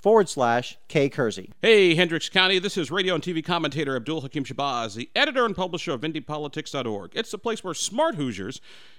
forward slash K Kersey. Hey, Hendricks County, this is radio and TV commentator Abdul Hakim Shabazz, the editor and publisher of IndyPolitics.org. It's the place where smart Hoosiers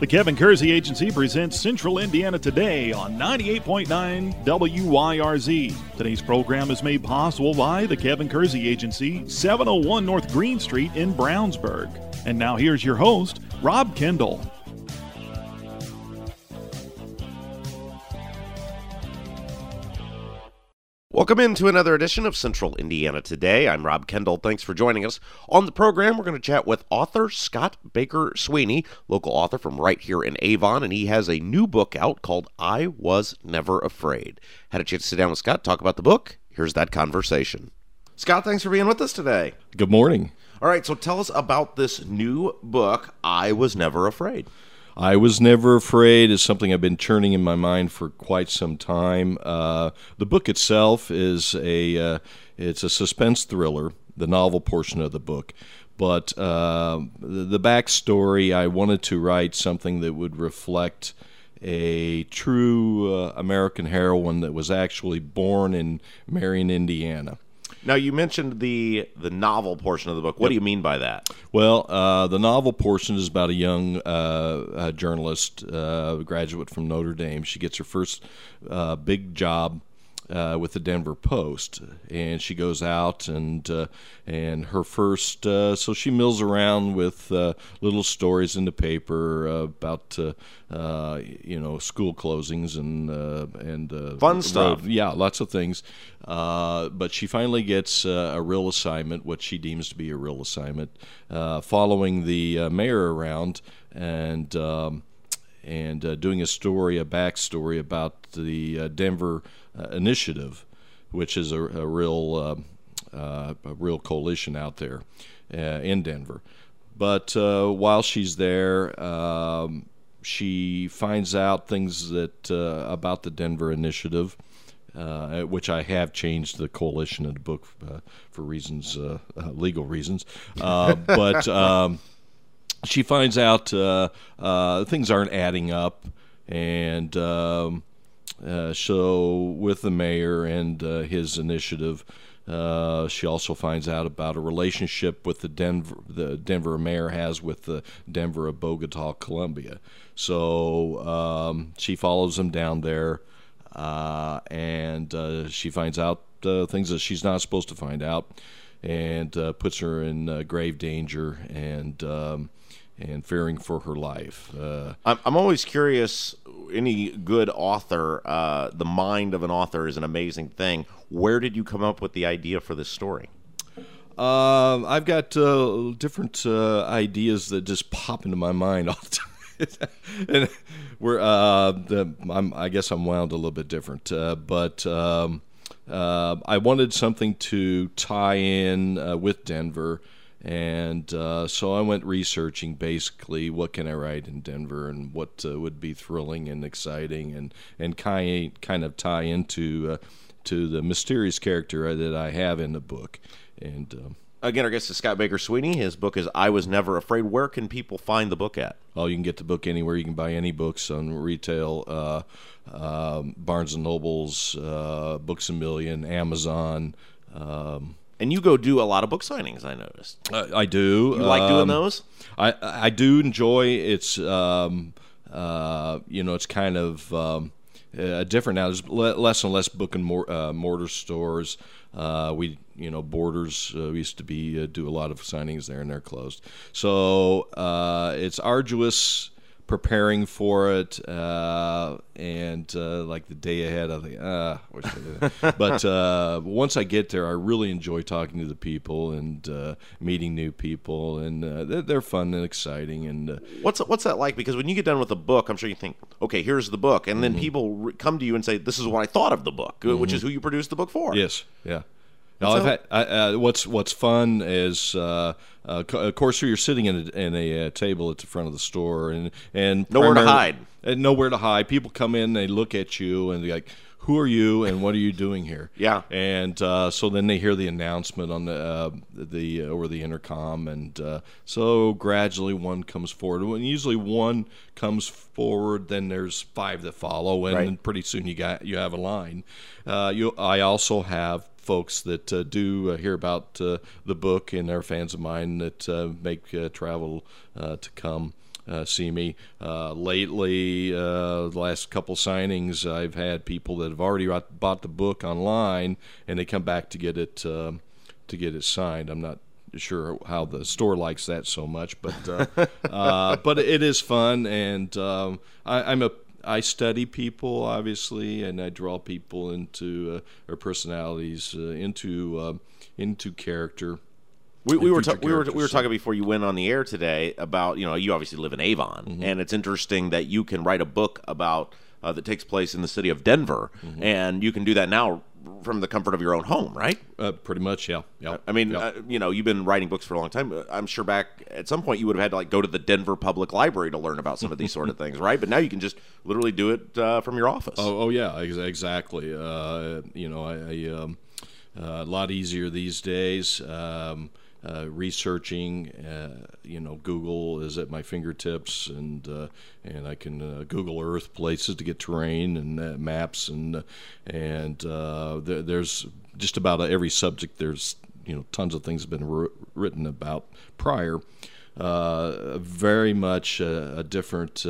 The Kevin Kersey Agency presents Central Indiana Today on 98.9 WYRZ. Today's program is made possible by the Kevin Kersey Agency, 701 North Green Street in Brownsburg. And now here's your host, Rob Kendall. Welcome into another edition of Central Indiana Today. I'm Rob Kendall. Thanks for joining us. On the program, we're going to chat with author Scott Baker Sweeney, local author from right here in Avon, and he has a new book out called I Was Never Afraid. Had a chance to sit down with Scott, talk about the book. Here's that conversation. Scott, thanks for being with us today. Good morning. All right, so tell us about this new book, I Was Never Afraid. I was never afraid is something I've been churning in my mind for quite some time. Uh, the book itself is a uh, it's a suspense thriller, the novel portion of the book. But uh, the, the backstory, I wanted to write something that would reflect a true uh, American heroine that was actually born in Marion, Indiana. Now you mentioned the the novel portion of the book. What yep. do you mean by that? Well, uh, the novel portion is about a young uh, journalist, uh, graduate from Notre Dame. She gets her first uh, big job uh, with the Denver Post, and she goes out and uh, and her first uh, so she mills around with uh, little stories in the paper about uh, you know school closings and uh, and fun stuff. yeah, lots of things. but she finally gets a real assignment, what she deems to be a real assignment, following the mayor around and. Um, and uh, doing a story, a backstory about the uh, Denver uh, initiative, which is a, a real uh, uh, a real coalition out there in Denver. But while she's there, um, she finds out things that about the Denver initiative. Uh, which I have changed the coalition in the book uh, for reasons, uh, legal reasons. but um, she finds out things aren't adding up, and um, uh, so, with the mayor and uh, his initiative, uh, she also finds out about a relationship with the Denver the Denver mayor has with the Denver of Bogota, Colombia. So um, she follows him down there, uh, and uh, she finds out uh, things that she's not supposed to find out, and puts her in grave danger. And um, and fearing for her life. Uh, I'm, I'm always curious. Any good author, uh, the mind of an author is an amazing thing. Where did you come up with the idea for this story? Uh, I've got uh, different uh, ideas that just pop into my mind all the time. and we're, uh, the, i guess I'm wound a little bit different, but. Um, I wanted something to tie in with Denver and uh, so I went researching basically what can I write in Denver and what uh, would be thrilling and exciting and and kind kind of tie into uh, to the mysterious character that I have in the book. And um, Again, our guest is Scott Baker Sweeney. His book is I Was Never Afraid. Where can people find the book at? Oh, you can get the book anywhere. You can buy any books on retail, uh, um Barnes and Nobles, uh, Books a Million, Amazon. Um, And you go do a lot of book signings, I noticed. I, I do. You like doing Um, those? I I do enjoy it's um, uh, you know it's kind of um, uh, different now. There's less and less book and mor- uh, mortar stores. Uh, we you know Borders uh, used to be uh, do a lot of signings there and they're closed. So uh, it's arduous preparing for it uh, and uh, like the day ahead I think ah wish I but uh, once I get there I really enjoy talking to the people and uh, meeting new people and uh, they're, they're fun and exciting and uh, What's what's that like? Because when you get done with a book, I'm sure you think, okay, here's the book, and then Mm-hmm. people come to you and say, "This is what I thought of the book," uh, which is who you produced the book for. Yes, yeah. Now, I've had, I, uh, what's what's fun is, uh, uh, of course, you're sitting in a, in a uh, table at the front of the store, and and Nowhere to hide. and nowhere to hide. People come in, they look at you, and they're like, "Who are you? And what are you doing here?" Yeah. and uh, so then they hear the announcement on the uh, the uh, over the intercom, and uh, so gradually one comes forward. When usually one comes forward, then there's five that follow, and Right. pretty soon you got you have a line. Uh, you, I also have folks that uh, do uh, hear about uh, the book and are fans of mine that uh, make travel to come see me. Lately, the last couple signings, I've had people that have already bought- the book online and they come back to get it to get it signed. I'm not sure how the store likes that so much, but uh, uh, but it is fun, and um, I, I'm a I study people obviously, and I draw people into uh, their personalities, uh, into uh, into character. We, we were ta- we were we were talking before you went on the air today about you know you obviously live in Avon Mm-hmm. and it's interesting that you can write a book about uh, that takes place in the city of Denver Mm-hmm. and you can do that now from the comfort of your own home, right? Uh, pretty much, yeah. yeah. I mean, yeah. uh, you know, you've been writing books for a long time. Uh, I'm sure back at some point you would have had to like go to the Denver Public Library to learn about some of these sort of things, right? But now you can just literally do it uh, from your office. Oh, oh yeah, ex- exactly. Uh, you know, I, I um, uh, a lot easier these days. Um, uh, researching, uh, you know, Google is at my fingertips, and uh, and I can uh, Google Earth places to get terrain and uh, maps, and and there, there's just about every subject. There's you know tons of things have been wr- written about prior. Very much a, a different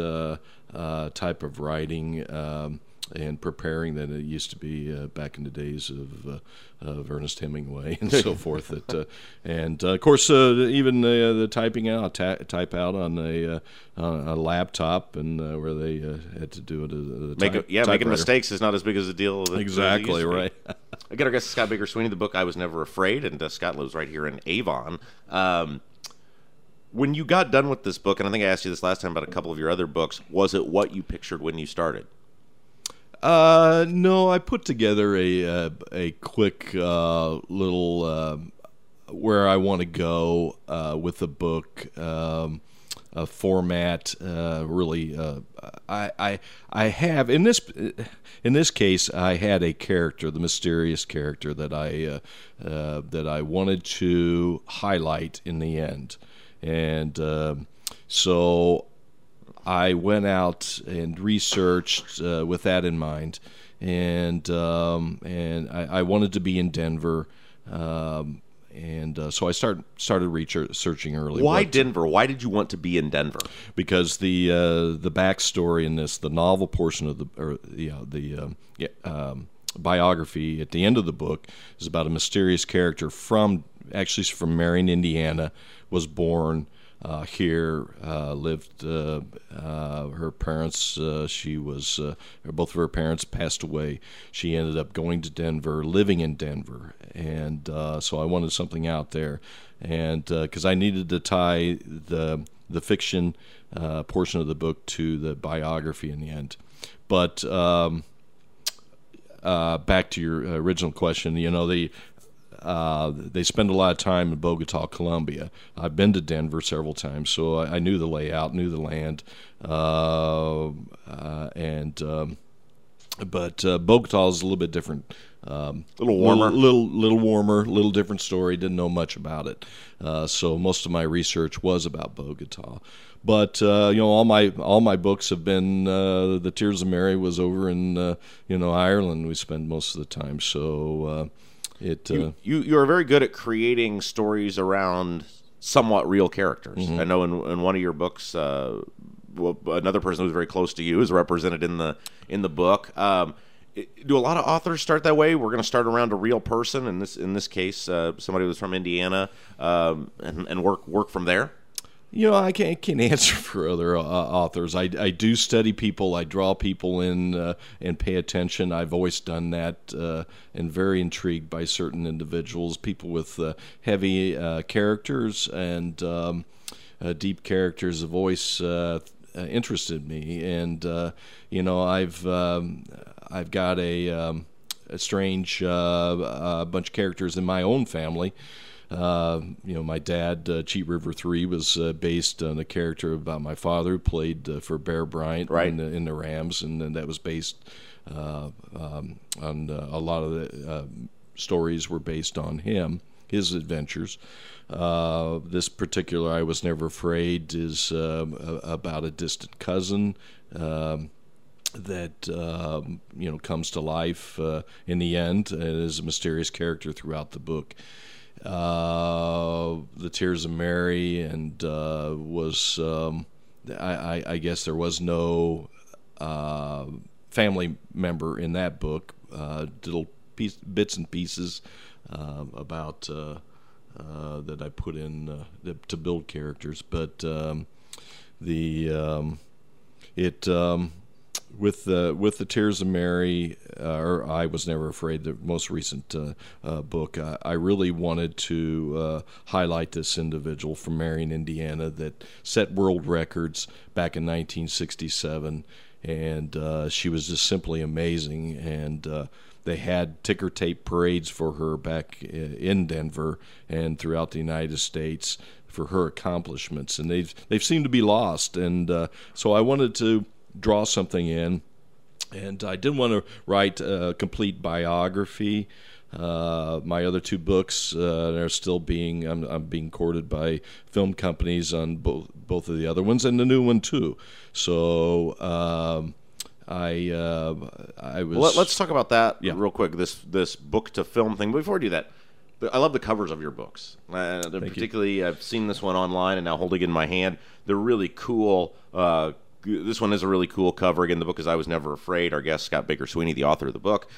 type of writing. Um, and preparing than it used to be uh, back in the days of, uh, of Ernest Hemingway and so forth. That uh, and uh, of course uh, even the, the typing out ta- type out on a, uh, on a laptop and uh, where they uh, had to do it. Uh, Make a, yeah, making mistakes is not as big as a deal. as it- as it Exactly used to be. right. Again, our guest is Scott Baker Sweeney. The book I Was Never Afraid, and uh, Scott lives right here in Avon. Um, when you got done with this book, and I think I asked you this last time about a couple of your other books, was it what you pictured when you started? Uh, no, I put together a uh, a quick uh, little uh, where I want to go uh, with the book. Um, a format uh, really uh, I, I I have in this in this case I had a character the mysterious character that I uh, uh, that I wanted to highlight in the end and um so I went out and researched uh, with that in mind, and um, and I, I wanted to be in Denver, um, and uh, so I start started researching early. Why what- Denver? Why did you want to be in Denver? because the uh, the backstory in this, the novel portion of the or you know, the um, yeah, um, biography at the end of the book is about a mysterious character from actually from Marion, Indiana, was born. Uh, here uh, lived uh, uh, her parents. Uh, she was both of her parents passed away. She ended up going to Denver, living in Denver, and so I wanted something out there, and because I needed to tie the the fiction portion of the book to the biography in the end. But um, uh, back to your original question, you know, the uh, they spend a lot of time in Bogota, Colombia. I've been to Denver several times, so I, I knew the layout, knew the land, uh, uh, and um, but uh, Bogota is a little bit different. Um, a little warmer, little, little, little warmer, little different story. Didn't know much about it, uh, so most of my research was about Bogota. But uh, you know, all my all my books have been uh, the Tears of Mary was over in uh, you know Ireland. We spend most of the time, so uh, it. You, you you are very good at creating stories around somewhat real characters. Mm-hmm. I know in in one of your books. Well, another person who's very close to you is represented in the in the book. Um, do a lot of authors start that way? We're going to start around a real person, in this in this case, uh, somebody who's from Indiana, um, and, and work work from there. You know, I can't, can't answer for other uh, authors. I, I do study people. I draw people in uh, and pay attention. I've always done that uh, and very intrigued by certain individuals, people with uh, heavy uh, characters and um, uh, deep characters. The voice interested me, and you know, I've um, I've got a, um, a strange bunch of characters in my own family. Uh, you know, my dad, uh, Cheat River Three, was uh, based on a character about my father who played uh, for Bear Bryant right. in, the, in the Rams, and, and that was based uh, um, on uh, a lot of the stories were based on him, his adventures. this particular, I was never afraid, is about a distant cousin. Um, that um, you know comes to life in the end and is a mysterious character throughout the book uh, the Tears of Mary, and uh, was um, I, I, I, guess there was no uh, family member in that book. Uh, little piece, bits and pieces uh, about uh, that I put in uh, to build characters, but um, the um, it um, with the with the Tears of Mary, uh, or I was never afraid. The most recent uh, uh, book, I, really wanted to uh, highlight this individual from Marion, Indiana, that set world records back in 1967, and uh, she was just simply amazing. And uh, they had ticker tape parades for her back in Denver and throughout the United States for her accomplishments, and they've they've seemed to be lost. And so I wanted to draw something in. And I didn't want to write a complete biography. Uh, my other two books uh, are still being I'm, I'm, being courted by film companies on both both of the other ones and the new one too. So um, I uh, I was. Well, let's talk about that yeah. real quick. This this book to film thing. But before we do that, I love the covers of your books. Uh, particularly, you. I've seen this one online and now holding it in my hand. They're really cool uh, this one is a really cool cover. Again, the book is I Was Never Afraid. Our guest, Scott Baker Sweeney, the author of the book.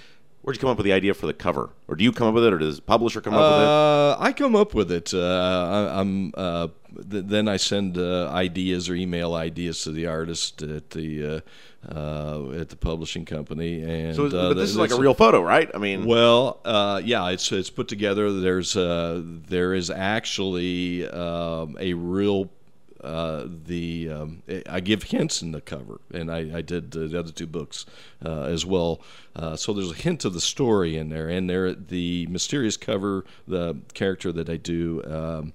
Where'd you come up with the idea for the cover? Or do you come up with it, or does the publisher come up uh, with it? I come up with it. Uh, I, am uh, th- then I send uh, ideas or email ideas to the artist at the uh, uh, at the publishing company. And so, but this is like a real photo, right? I mean, well, yeah, it's it's put together. There's there is actually um, a real uh, the um, I give hints in the cover, and I, I did the other two books uh, as well. Uh, so there's a hint of the story in there, and there the mysterious cover, the character that I do. Um,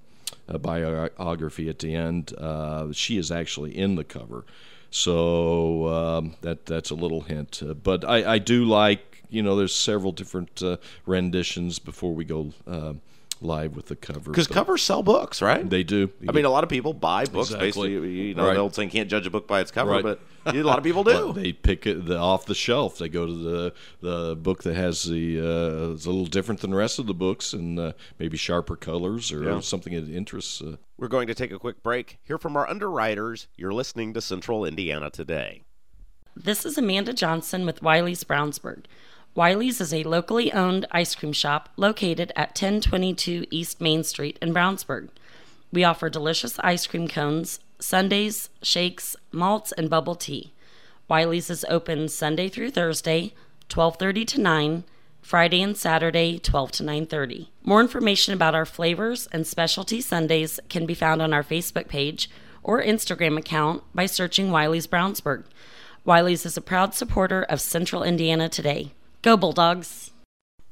a biography at the end. Uh, she is actually in the cover, so um, that that's a little hint. Uh, but I, I do like you know there's several different renditions before we go live with the cover. Because covers sell books, right? They do. I mean, a lot of people buy books exactly. basically. You know, right. the old saying, "Can't judge a book by its cover," right. but a lot of people do. they pick it the, off the shelf. They go to the the book that has the uh, it's a little different than the rest of the books, and uh, maybe sharper colors or yeah. something that interests. Uh, We're going to take a quick break. Hear from our underwriters. You're listening to Central Indiana today. This is Amanda Johnson with Wiley's Brownsburg. Wiley's is a locally owned ice cream shop located at 1022 East Main Street in Brownsburg. We offer delicious ice cream cones, sundaes, shakes, malts, and bubble tea. Wiley's is open Sunday through Thursday, 12:30 to 9, Friday and Saturday, 12 to 9:30. More information about our flavors and specialty sundaes can be found on our Facebook page or Instagram account by searching Wiley's Brownsburg. Wiley's is a proud supporter of Central Indiana Today. Go Bulldogs!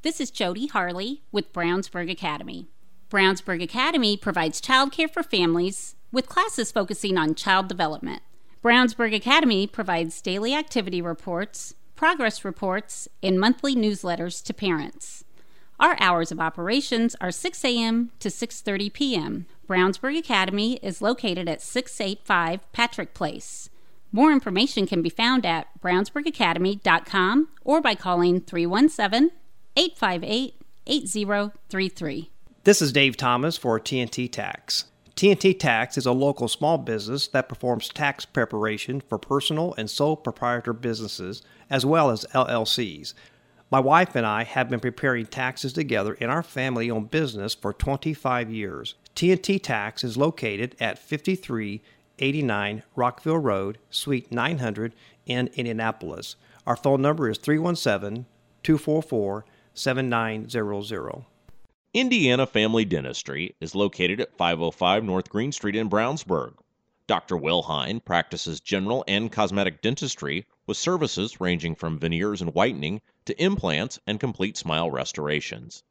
This is Jody Harley with Brownsburg Academy. Brownsburg Academy provides childcare for families with classes focusing on child development. Brownsburg Academy provides daily activity reports, progress reports, and monthly newsletters to parents. Our hours of operations are 6 a.m. to 6:30 p.m. Brownsburg Academy is located at 685 Patrick Place. More information can be found at brownsburgacademy.com or by calling 317 858 8033. This is Dave Thomas for TNT Tax. TNT Tax is a local small business that performs tax preparation for personal and sole proprietor businesses as well as LLCs. My wife and I have been preparing taxes together in our family owned business for 25 years. TNT Tax is located at 5389 Rockville Road, Suite 900 in Indianapolis. Our phone number is 317 244 7900. Indiana Family Dentistry is located at 505 North Green Street in Brownsburg. Dr. Wilhine practices general and cosmetic dentistry with services ranging from veneers and whitening to implants and complete smile restorations.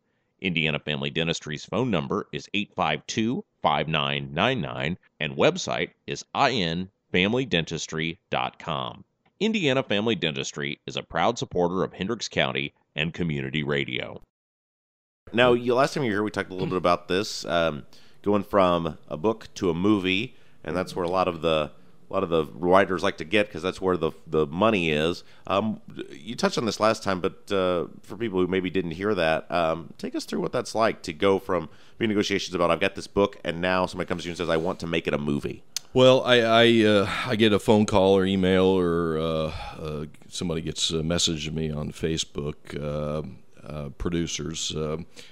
Indiana Family Dentistry's phone number is 852 5999 and website is infamilydentistry.com. Indiana Family Dentistry is a proud supporter of Hendricks County and community radio. Now, last time you were here, we talked a little bit about this, um, going from a book to a movie, and that's where a lot of the a lot of the writers like to get because that's where the the money is. Um, you touched on this last time, but uh, for people who maybe didn't hear that, um, take us through what that's like to go from being negotiations about I've got this book, and now somebody comes to you and says I want to make it a movie. Well, I I, uh, I get a phone call or email or uh, uh, somebody gets a message to me on Facebook. Uh, uh, producers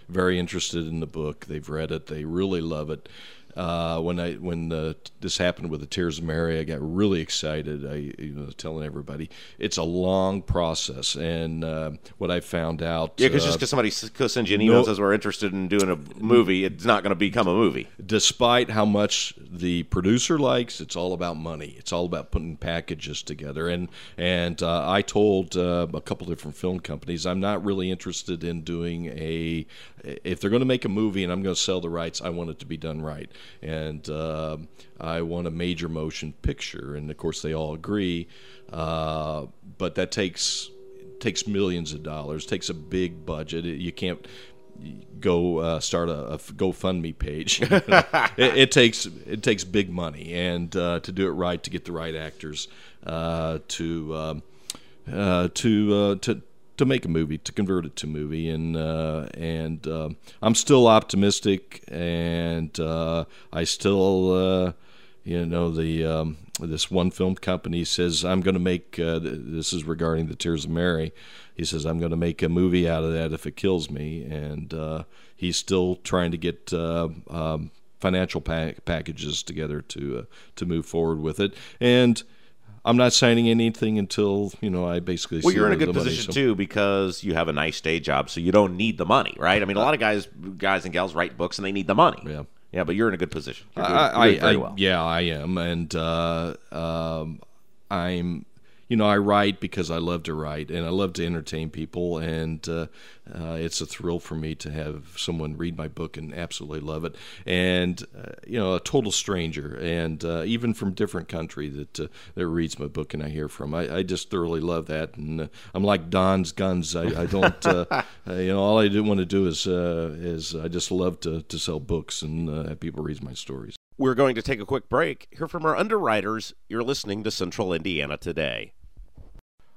very interested in the book. They've read it. They really love it. Uh, when I when uh, this happened with the Tears of Mary, I got really excited. I you know telling everybody it's a long process, and uh, what I found out Yeah, because uh, just because somebody sends you an email and says we're interested in doing a movie, it's not going to become a movie. despite how much the producer likes, it's all about money. It's all about putting packages together. And and uh, I told uh, a couple different film companies I'm not really interested in doing a. If they're going to make a movie and I'm going to sell the rights, I want it to be done right. And uh, I want a major motion picture. And of course, they all agree. Uh, but that takes takes millions of dollars, takes a big budget. You can't go uh, start a, a GoFundMe page. it, it takes it takes big money, and uh, to do it right, to get the right actors, uh, to um, uh, to uh, to to make a movie, to convert it to movie, and uh, and uh, I'm still optimistic, and uh, I still. Uh, you know the um, this one film company says I'm going to make uh, this is regarding the Tears of Mary. He says I'm going to make a movie out of that if it kills me, and uh, he's still trying to get um, financial pa- packages together to to move forward with it. And I'm not signing anything until you know I basically. Well, you're in a good the money, position so- too because you have a nice day job, so you don't need the money, right? I mean, a lot of guys, guys and gals write books and they need the money. Yeah. yeah, but you're in a good position. Doing, I, I, very I- well. yeah, I am, and uh, um, I'm, you know, I write because I love to write and I love to entertain people, and uh, uh, it's a thrill for me to have someone read my book and absolutely love it, and uh, you know, a total stranger, and uh, even from different country that uh, that reads my book and I hear from, I, I just thoroughly love that, and uh, I'm like Don's guns. I, I don't, you know, all I do want to do is uh, is I just love to to sell books and uh, have people read my stories. We're going to take a quick break. Hear from our underwriters. You're listening to Central Indiana today.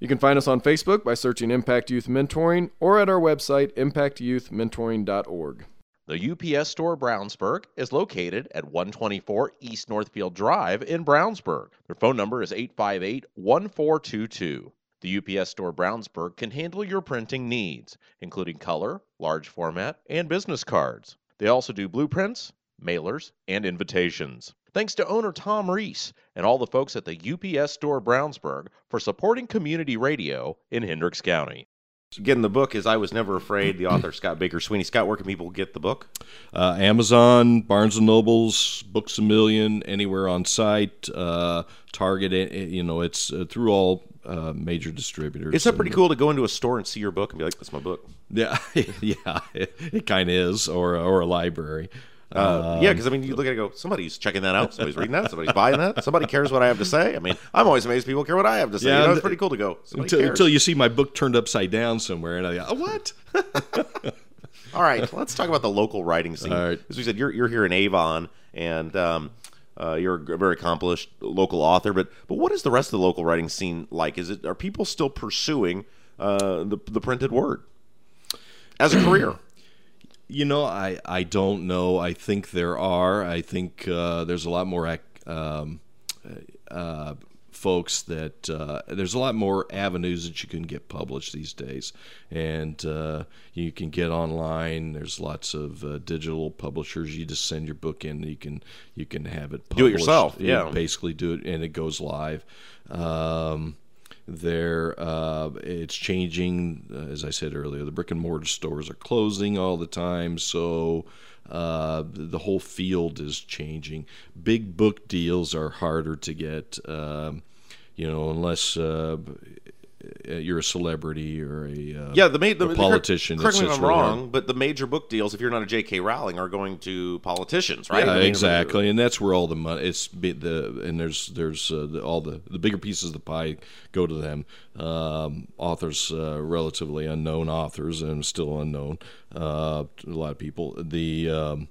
You can find us on Facebook by searching Impact Youth Mentoring or at our website, impactyouthmentoring.org. the UPS Store Brownsburg is located at 124 East Northfield Drive in Brownsburg. Their phone number is 858 1422. The UPS Store Brownsburg can handle your printing needs, including color, large format, and business cards. They also do blueprints, mailers, and invitations. Thanks to owner Tom Reese and all the folks at the UPS Store Brownsburg for supporting community radio in Hendricks County. Again, the book is I Was Never Afraid, the author Scott Baker Sweeney. Scott, where can people get the book? Uh, Amazon, Barnes and Nobles, Books a Million, anywhere on site, uh, Target. You know, it's uh, through all uh, major distributors. It's that pretty cool to go into a store and see your book and be like, that's my book. Yeah, yeah, it, it kind of is, or or a library. Uh, yeah, because I mean, you look at it and go, somebody's checking that out. Somebody's reading that. Somebody's buying that. Somebody cares what I have to say. I mean, I'm always amazed people care what I have to say. Yeah, you know, it's pretty cool to go. Until, until you see my book turned upside down somewhere, and I go, oh, what? All right, let's talk about the local writing scene. All right. As we said, you're, you're here in Avon, and um, uh, you're a very accomplished local author. But but what is the rest of the local writing scene like? Is it are people still pursuing uh, the the printed word as a career? You know, I, I don't know. I think there are. I think uh, there's a lot more ac- um, uh, folks that uh, there's a lot more avenues that you can get published these days, and uh, you can get online. There's lots of uh, digital publishers. You just send your book in, you can you can have it published. Do it yourself, You yeah. basically do it, and it goes live. Um, there, uh, it's changing. Uh, as I said earlier, the brick and mortar stores are closing all the time, so uh, the whole field is changing. Big book deals are harder to get. Um, you know, unless uh, you're a celebrity or a, uh, Yeah, the, ma- the politician. Correct me if I'm wrong, hard. but the major book deals, if you're not a J.K. Rowling, are going to politicians, right? Yeah, I mean, exactly, and that's where all the money. It's the and there's there's uh, the, all the the bigger pieces of the pie go to them. Um, authors, uh, relatively unknown authors, and still unknown uh, to a lot of people. The um,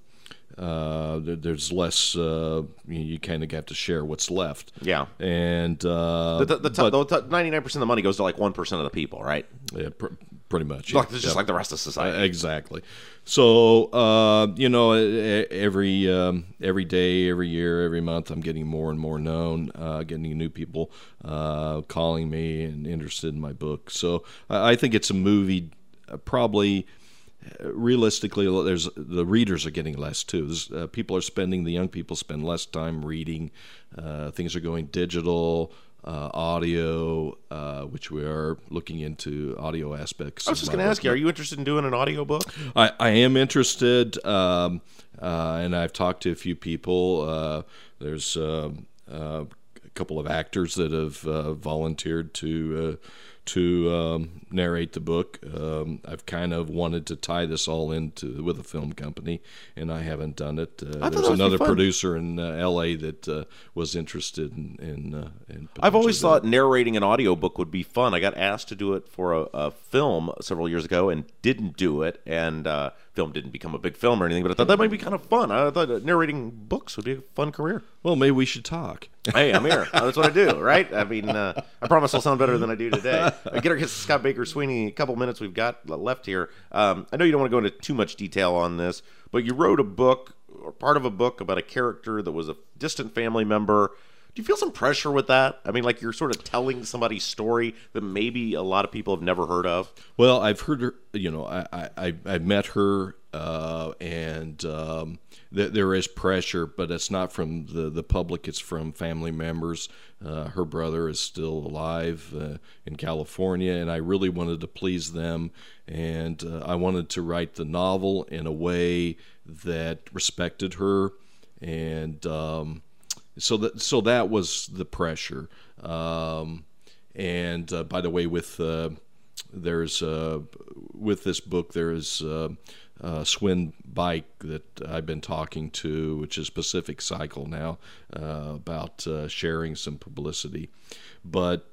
uh, there's less. Uh, you, you kind of have to share what's left. Yeah. and uh, The, the, but- the, the, 99% of the money goes to like 1% of the people, right? Yeah, pr- pretty much. Like, yeah. it's just Yeah. like the rest of society. Uh, exactly. So uh, you know, every um, every day, every year, every month, I'm getting more and more known. Uh, getting new people uh, calling me and interested in my book. So I, I think it's a movie. Uh, probably. Realistically, there's the readers are getting less too. Uh, people are spending the young people spend less time reading. Uh, things are going digital, uh, audio, uh, which we are looking into audio aspects. I was just going to ask you, are you interested in doing an audiobook? I, I am interested, um, uh, and I've talked to a few people. Uh, there's um uh, a couple of actors that have uh, volunteered to uh, to um, narrate the book. Um, I've kind of wanted to tie this all into with a film company, and I haven't done it. Uh, there's another producer in uh, L.A. that uh, was interested in. in, uh, in I've always thought narrating an audiobook would be fun. I got asked to do it for a, a film several years ago and didn't do it. And uh, film didn't become a big film or anything, but I thought that might be kind of fun. I thought uh, narrating books would be a fun career. Well, maybe we should talk. hey, I'm here. That's what I do, right? I mean, uh, I promise I'll sound better than I do today. Uh, get our guest Scott Baker Sweeney. A couple minutes we've got left here. Um, I know you don't want to go into too much detail on this, but you wrote a book or part of a book about a character that was a distant family member. Do you feel some pressure with that? I mean, like you're sort of telling somebody's story that maybe a lot of people have never heard of. Well, I've heard her. You know, I I, I met her, uh, and um, th- there is pressure, but it's not from the the public. It's from family members. Uh, her brother is still alive uh, in California, and I really wanted to please them, and uh, I wanted to write the novel in a way that respected her, and. Um, so that so that was the pressure. Um, and uh, by the way, with uh, there's uh, with this book there's uh, uh, Schwinn Bike that I've been talking to, which is Pacific Cycle now, uh, about uh, sharing some publicity, but.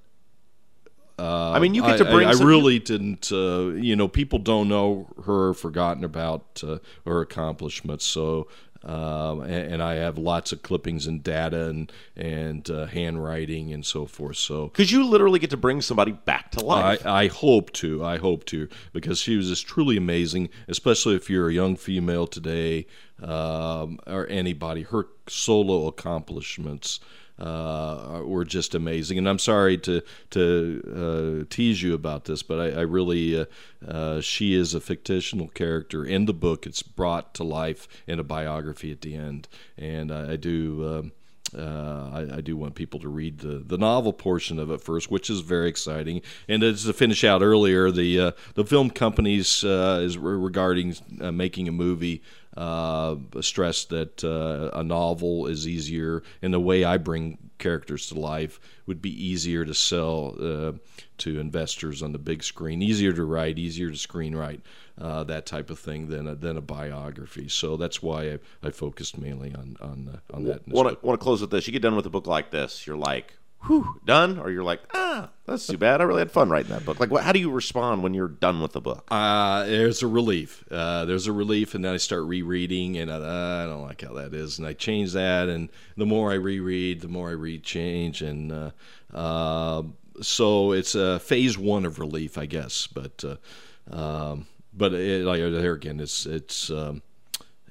Uh, I mean, you get to bring I, I some- really didn't. Uh, you know, people don't know her, forgotten about uh, her accomplishments. So, um, and, and I have lots of clippings and data and and uh, handwriting and so forth. So, Because you literally get to bring somebody back to life. I, I hope to. I hope to because she was just truly amazing, especially if you're a young female today um, or anybody. Her solo accomplishments uh, were just amazing, and I'm sorry to to uh, tease you about this, but I, I really uh, uh, she is a fictional character in the book. It's brought to life in a biography at the end, and I, I do. Um, uh, I, I, do want people to read the, the novel portion of it first, which is very exciting. And as to finish out earlier, the uh, the film companies uh, is regarding uh, making a movie. Uh, stress that uh, a novel is easier, and the way I bring characters to life would be easier to sell to investors on the big screen, easier to write, easier to screenwrite uh, that type of thing than a, than a biography. So that's why I, I focused mainly on on uh, on that. Want to want to close with this? You get done with a book like this, you're like, whew, done, or you're like, ah, that's too bad. I really had fun writing that book. Like, what, how do you respond when you're done with the book? Uh, there's a relief. Uh, there's a relief, and then I start rereading, and I, uh, I, don't like how that is, and I change that, and the more I reread, the more I read change, and uh, uh, so it's a phase one of relief, I guess, but. Uh, um, but it, like there again, it's it's um,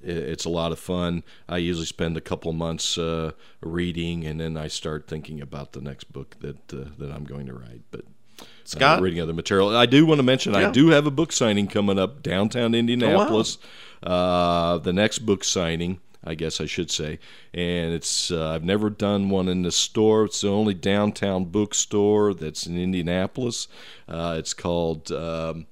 it's a lot of fun. I usually spend a couple months uh, reading, and then I start thinking about the next book that uh, that I'm going to write. But uh, reading other material. I do want to mention yeah. I do have a book signing coming up downtown Indianapolis. Oh, wow. uh, the next book signing, I guess I should say, and it's uh, I've never done one in the store. It's the only downtown bookstore that's in Indianapolis. Uh, it's called. Um,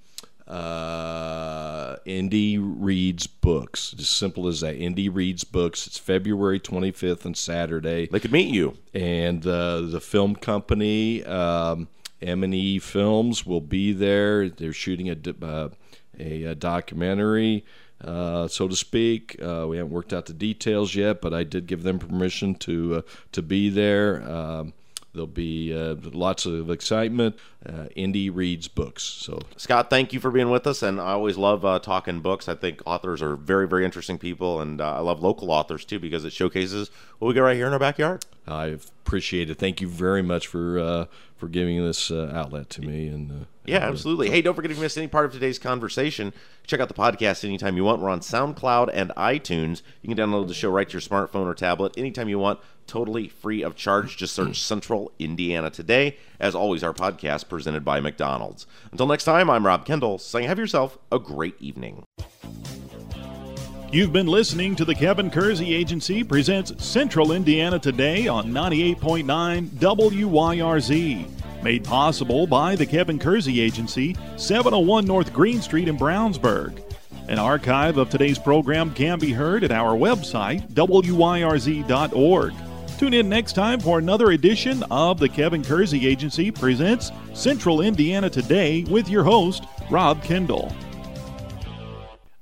uh, Indy reads books. As simple as that. Indy reads books. It's February 25th and Saturday. They could meet you. And uh, the film company, um, M&E Films, will be there. They're shooting a, uh, a, a, documentary. Uh, so to speak, uh, we haven't worked out the details yet, but I did give them permission to uh, to be there. Um, There'll be uh, lots of excitement. Uh, Indy reads books. So Scott, thank you for being with us, and I always love uh, talking books. I think authors are very, very interesting people, and uh, I love local authors too because it showcases what we got right here in our backyard. I appreciate it. Thank you very much for uh, for giving this uh, outlet to me. And uh, yeah, absolutely. Hey, don't forget if you missed any part of today's conversation, check out the podcast anytime you want. We're on SoundCloud and iTunes. You can download the show right to your smartphone or tablet anytime you want, totally free of charge. Just search Central Indiana Today. As always, our podcast presented by McDonald's. Until next time, I'm Rob Kendall saying have yourself a great evening. You've been listening to the Kevin Kersey Agency presents Central Indiana Today on 98.9 WYRZ. Made possible by the Kevin Kersey Agency, 701 North Green Street in Brownsburg. An archive of today's program can be heard at our website, wyrz.org. Tune in next time for another edition of the Kevin Kersey Agency presents Central Indiana Today with your host, Rob Kendall.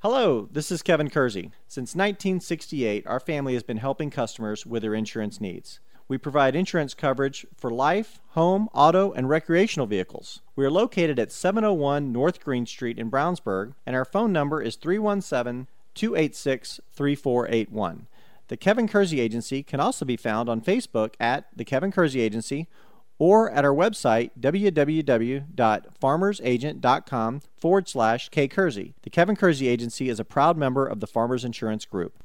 Hello, this is Kevin Kersey. Since 1968, our family has been helping customers with their insurance needs. We provide insurance coverage for life, home, auto, and recreational vehicles. We are located at 701 North Green Street in Brownsburg, and our phone number is 317 286 3481. The Kevin Kersey Agency can also be found on Facebook at The Kevin Kersey Agency or at our website, www.farmersagent.com forward slash K. The Kevin Kersey Agency is a proud member of the Farmers Insurance Group.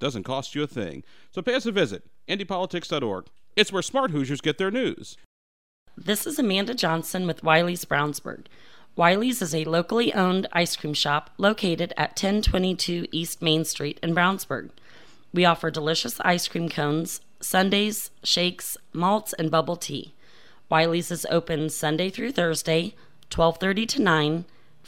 doesn't cost you a thing. So pay us a visit, IndyPolitics.org. It's where smart Hoosiers get their news. This is Amanda Johnson with Wiley's Brownsburg. Wiley's is a locally owned ice cream shop located at 1022 East Main Street in Brownsburg. We offer delicious ice cream cones, sundaes, shakes, malts, and bubble tea. Wiley's is open Sunday through Thursday, 12:30 to 9,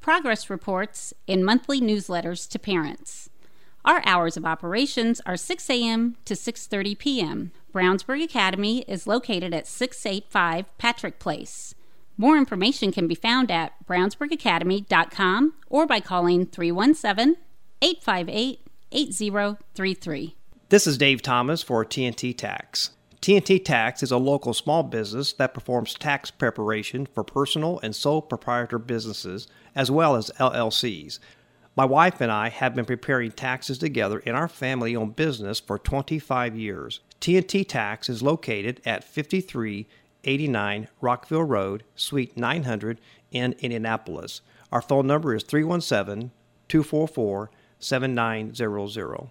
progress reports, and monthly newsletters to parents. Our hours of operations are 6 a.m. to 6:30 p.m. Brownsburg Academy is located at 685 Patrick Place. More information can be found at brownsburgacademy.com or by calling 317 858 8033. This is Dave Thomas for TNT Tax. TNT Tax is a local small business that performs tax preparation for personal and sole proprietor businesses as well as LLCs. My wife and I have been preparing taxes together in our family owned business for 25 years. TNT Tax is located at 5389 Rockville Road, Suite 900 in Indianapolis. Our phone number is 317 244 7900.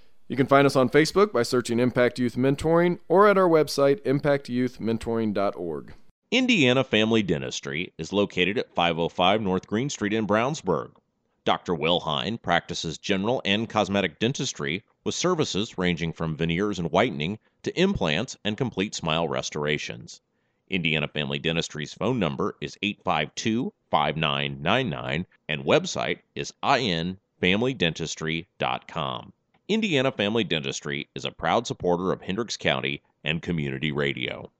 You can find us on Facebook by searching Impact Youth Mentoring or at our website, impactyouthmentoring.org. Indiana Family Dentistry is located at 505 North Green Street in Brownsburg. Dr. Wilhine practices general and cosmetic dentistry with services ranging from veneers and whitening to implants and complete smile restorations. Indiana Family Dentistry's phone number is 852 5999 and website is infamilydentistry.com. Indiana Family Dentistry is a proud supporter of Hendricks County and community radio.